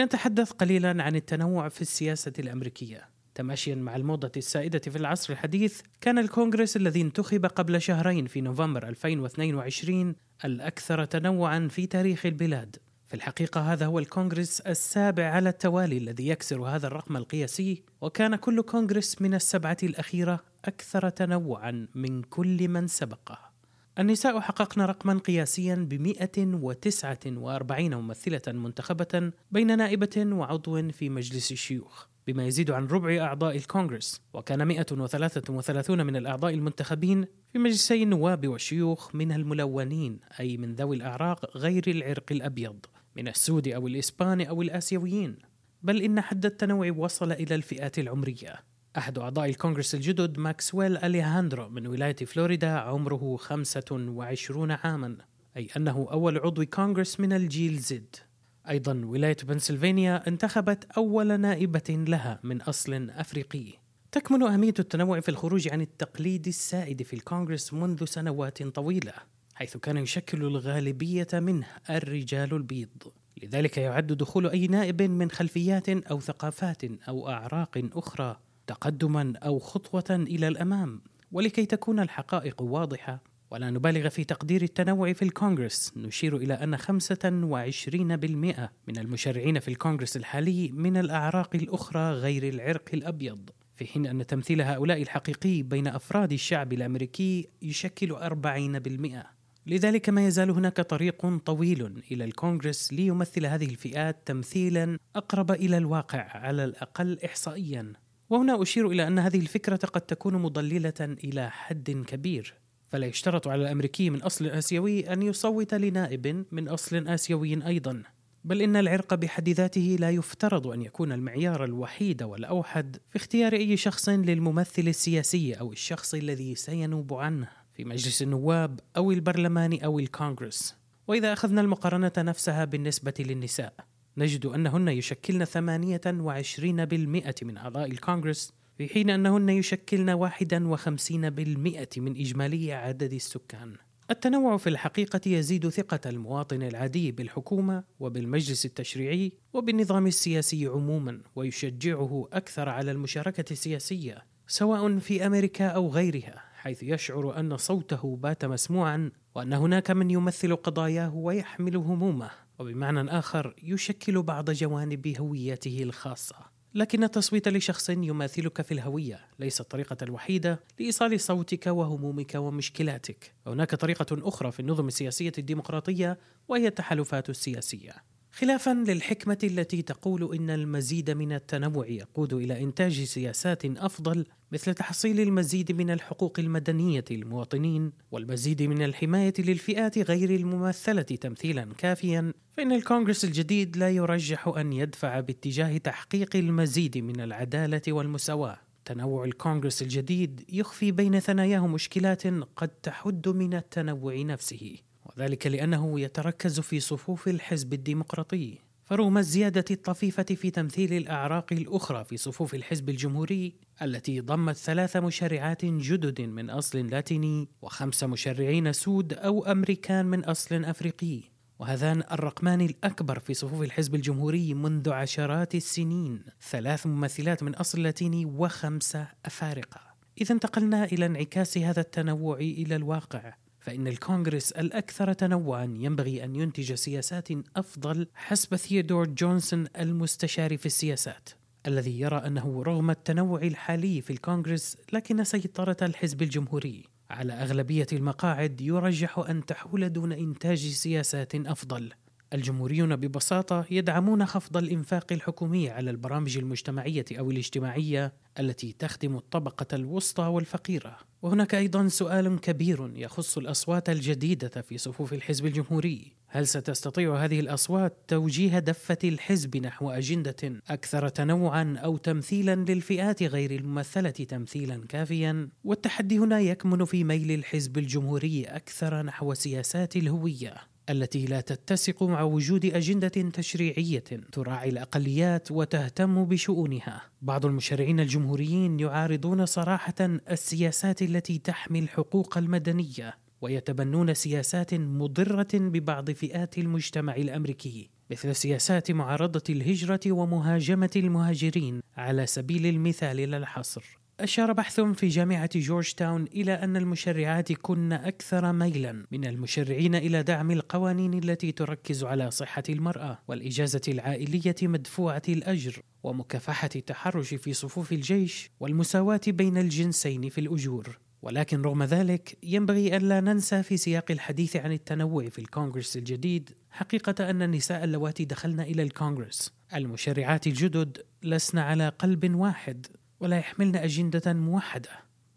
لنتحدث قليلا عن التنوع في السياسة الأمريكية. تماشيا مع الموضة السائدة في العصر الحديث كان الكونغرس الذي انتخب قبل شهرين في نوفمبر 2022 الأكثر تنوعا في تاريخ البلاد. في الحقيقة هذا هو الكونغرس السابع على التوالي الذي يكسر هذا الرقم القياسي وكان كل كونغرس من السبعة الأخيرة أكثر تنوعا من كل من سبقه. النساء حققن رقما قياسيا ب 149 ممثلة منتخبة بين نائبة وعضو في مجلس الشيوخ بما يزيد عن ربع أعضاء الكونغرس. وكان 133 من الأعضاء المنتخبين في مجلسي النواب والشيوخ من الملونين أي من ذوي الأعراق غير العرق الأبيض من السود أو الإسباني أو الآسيويين. بل إن حد التنوع وصل إلى الفئات العمرية. أحد أعضاء الكونغرس الجدد ماكسويل أليهاندرو من ولاية فلوريدا عمره 25 عاما أي أنه أول عضو كونغرس من الجيل زد. أيضا ولاية بنسلفانيا انتخبت أول نائبة لها من أصل أفريقي. تكمن أهمية التنوع في الخروج عن التقليد السائد في الكونغرس منذ سنوات طويلة حيث كان يشكل الغالبية منه الرجال البيض. لذلك يعد دخول أي نائب من خلفيات أو ثقافات أو أعراق أخرى تقدما أو خطوة إلى الأمام ولكي تكون الحقائق واضحة. ولا نبالغ في تقدير التنوع في الكونغرس. نشير إلى أن 25% من المشرعين في الكونغرس الحالي من الأعراق الأخرى غير العرق الأبيض. في حين أن تمثيل هؤلاء الحقيقي بين أفراد الشعب الأمريكي يشكل 40% لذلك ما يزال هناك طريق طويل إلى الكونغرس ليمثل هذه الفئات تمثيلا أقرب إلى الواقع على الأقل إحصائيا. وهنا أشير إلى أن هذه الفكرة قد تكون مضللة إلى حد كبير. فلا يشترط على الأمريكي من أصل آسيوي أن يصوت لنائب من أصل آسيوي أيضا بل إن العرق بحد ذاته لا يفترض أن يكون المعيار الوحيد والأوحد في اختيار أي شخص للممثل السياسي أو الشخص الذي سينوب عنه في مجلس النواب أو البرلمان أو الكونغرس. وإذا أخذنا المقارنة نفسها بالنسبة للنساء. نجد أنهن يشكلن 28% من أعضاء الكونغرس في حين أنهن يشكلن 51% من إجمالي عدد السكان. التنوع في الحقيقة يزيد ثقة المواطن العادي بالحكومة وبالمجلس التشريعي وبالنظام السياسي عموما ويشجعه أكثر على المشاركة السياسية سواء في أمريكا أو غيرها حيث يشعر أن صوته بات مسموعا وأن هناك من يمثل قضاياه ويحمل همومه. وبمعنى آخر يشكل بعض جوانب هويته الخاصة. لكن التصويت لشخص يماثلك في الهوية ليس الطريقة الوحيدة لإيصال صوتك وهمومك ومشكلاتك. هناك طريقة أخرى في النظم السياسية الديمقراطية وهي التحالفات السياسية. خلافا للحكمة التي تقول إن المزيد من التنوع يقود إلى إنتاج سياسات أفضل مثل تحصيل المزيد من الحقوق المدنية للمواطنين والمزيد من الحماية للفئات غير الممثلة تمثيلا كافيا. فإن الكونغرس الجديد لا يرجح أن يدفع باتجاه تحقيق المزيد من العدالة والمساواة. تنوع الكونغرس الجديد يخفي بين ثناياه مشكلات قد تحد من التنوع نفسه. وذلك لأنه يتركز في صفوف الحزب الديمقراطي. فرغم الزيادة الطفيفة في تمثيل الأعراق الأخرى في صفوف الحزب الجمهوري التي ضمت ثلاث مشرعات جدد من أصل لاتيني وخمس مشرعين سود أو أمريكان من أصل أفريقي. وهذان الرقمان الأكبر في صفوف الحزب الجمهوري منذ عشرات السنين. ثلاث ممثلات من أصل لاتيني وخمسة أفارقة. إذا انتقلنا إلى انعكاس هذا التنوع إلى الواقع. فإن الكونغرس الأكثر تنوعا ينبغي أن ينتج سياسات أفضل حسب ثيودور جونسون المستشار في السياسات الذي يرى أنه رغم التنوع الحالي في الكونغرس لكن سيطرة الحزب الجمهوري. على أغلبية المقاعد يرجح أن تحول دون إنتاج سياسات أفضل. الجمهوريون ببساطة يدعمون خفض الإنفاق الحكومي على البرامج المجتمعية أو الاجتماعية التي تخدم الطبقة الوسطى والفقيرة. وهناك أيضا سؤال كبير يخص الأصوات الجديدة في صفوف الحزب الجمهوري هل ستستطيع هذه الأصوات توجيه دفة الحزب نحو أجندة أكثر تنوعا أو تمثيلا للفئات غير الممثلة تمثيلا كافيا؟ والتحدي هنا يكمن في ميل الحزب الجمهوري أكثر نحو سياسات الهوية التي لا تتسق مع وجود أجندة تشريعية تراعي الأقليات وتهتم بشؤونها. بعض المشرعين الجمهوريين يعارضون صراحة السياسات التي تحمي الحقوق المدنية ويتبنون سياسات مضرة ببعض فئات المجتمع الأمريكي. مثل سياسات معارضة الهجرة ومهاجمة المهاجرين على سبيل المثال لا الحصر أشار بحث في جامعة جورج تاون إلى أن المشرعات كن أكثر ميلا من المشرعين إلى دعم القوانين التي تركز على صحة المرأة والإجازة العائلية مدفوعة الأجر ومكافحة التحرش في صفوف الجيش والمساواة بين الجنسين في الأجور. ولكن رغم ذلك ينبغي ألا ننسى في سياق الحديث عن التنوع في الكونغرس الجديد حقيقة أن النساء اللواتي دخلن إلى الكونغرس. المشرعات الجدد لسن على قلب واحد. ولا يحملن أجندة موحدة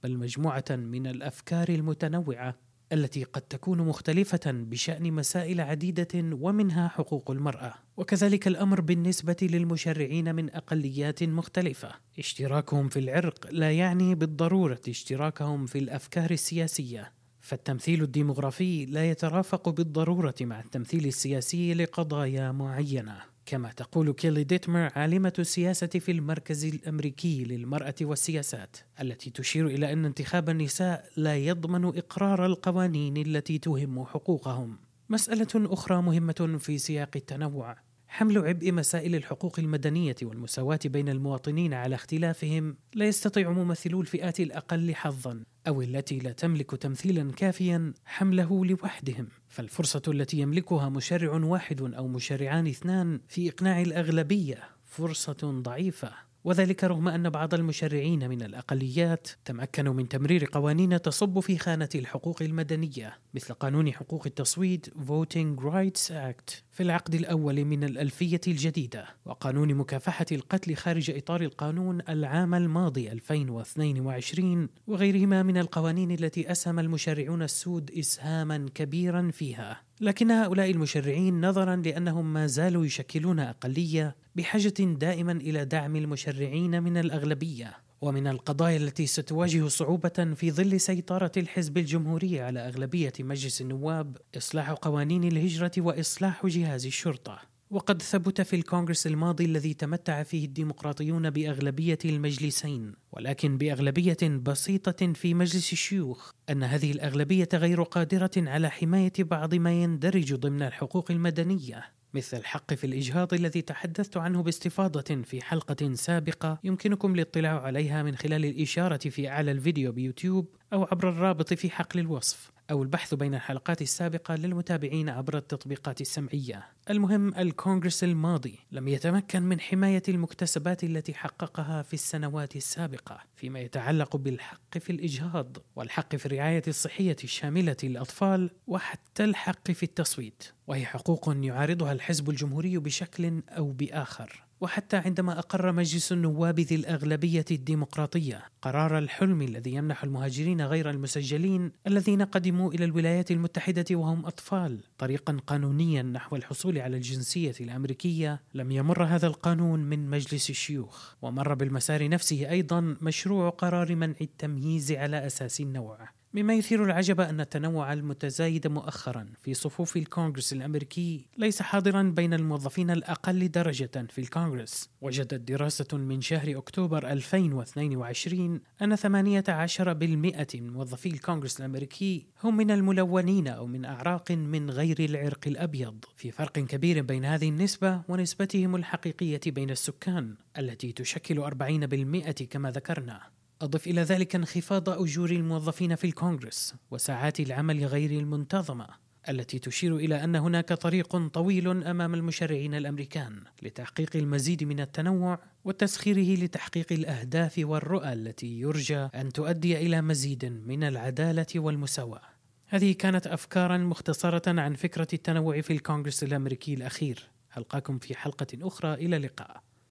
بل مجموعة من الأفكار المتنوعة التي قد تكون مختلفة بشأن مسائل عديدة ومنها حقوق المرأة، وكذلك الأمر بالنسبة للمشرعين من أقليات مختلفة. اشتراكهم في العرق لا يعني بالضرورة اشتراكهم في الأفكار السياسية، فالتمثيل الديمغرافي لا يترافق بالضرورة مع التمثيل السياسي لقضايا معينة. كما تقول كيلي ديتمر عالمة السياسة في المركز الأمريكي للمرأة والسياسات التي تشير إلى أن انتخاب النساء لا يضمن إقرار القوانين التي تهم حقوقهم. مسألة أخرى مهمة في سياق التنوع. حمل عبء مسائل الحقوق المدنية والمساواة بين المواطنين على اختلافهم لا يستطيع ممثلو الفئات الأقل حظا أو التي لا تملك تمثيلا كافيا حمله لوحدهم. فالفرصة التي يملكها مشرع واحد أو مشرعان اثنان في إقناع الأغلبية فرصة ضعيفة. وذلك رغم أن بعض المشرعين من الأقليات تمكنوا من تمرير قوانين تصب في خانة الحقوق المدنية مثل قانون حقوق التصويت Voting Rights Act في العقد الأول من الألفية الجديدة وقانون مكافحة القتل خارج إطار القانون العام الماضي 2022 وغيرهما من القوانين التي أسهم المشرعون السود إسهاما كبيرا فيها. لكن هؤلاء المشرعين نظرا لأنهم ما زالوا يشكلون أقلية بحاجة دائما إلى دعم المشرعين من الأغلبية ومن القضايا التي ستواجه صعوبة في ظل سيطرة الحزب الجمهوري على أغلبية مجلس النواب إصلاح قوانين الهجرة وإصلاح جهاز الشرطة. وقد ثبت في الكونغرس الماضي الذي تمتع فيه الديمقراطيون بأغلبية المجلسين ولكن بأغلبية بسيطة في مجلس الشيوخ أن هذه الأغلبية غير قادرة على حماية بعض ما يندرج ضمن الحقوق المدنية مثل الحق في الإجهاض الذي تحدثت عنه باستفاضة في حلقة سابقة يمكنكم الاطلاع عليها من خلال الإشارة في أعلى الفيديو بيوتيوب أو عبر الرابط في حقل الوصف. أو البحث بين الحلقات السابقة للمتابعين عبر التطبيقات السمعية. المهم الكونغرس الماضي لم يتمكن من حماية المكتسبات التي حققها في السنوات السابقة فيما يتعلق بالحق في الإجهاض والحق في الرعاية الصحية الشاملة للأطفال وحتى الحق في التصويت، وهي حقوق يعارضها الحزب الجمهوري بشكل أو بآخر. وحتى عندما أقر مجلس النواب ذي الأغلبية الديمقراطية قرار الحلم الذي يمنح المهاجرين غير المسجلين الذين قدموا إلى الولايات المتحدة وهم أطفال. طريقا قانونيا نحو الحصول على الجنسية الأمريكية لم يمر هذا القانون من مجلس الشيوخ. ومر بالمسار نفسه أيضا مشروع قرار منع التمييز على أساس النوع. مما يثير العجب أن التنوع المتزايد مؤخرا في صفوف الكونغرس الأمريكي ليس حاضرا بين الموظفين الأقل درجة في الكونغرس. وجدت دراسة من شهر أكتوبر 2022 أن 18% من موظفي الكونغرس الأمريكي هم من الملونين أو من أعراق من غير العرق الأبيض. في فرق كبير بين هذه النسبة ونسبتهم الحقيقية بين السكان التي تشكل 40% كما ذكرنا. أضف إلى ذلك انخفاض أجور الموظفين في الكونغرس وساعات العمل غير المنتظمة التي تشير إلى أن هناك طريق طويل أمام المشرعين الأمريكان لتحقيق المزيد من التنوع وتسخيره لتحقيق الأهداف والرؤى التي يرجى أن تؤدي إلى مزيد من العدالة والمساواة. هذه كانت أفكارا مختصرة عن فكرة التنوع في الكونغرس الأمريكي الأخير. ألقاكم في حلقة أخرى إلى اللقاء.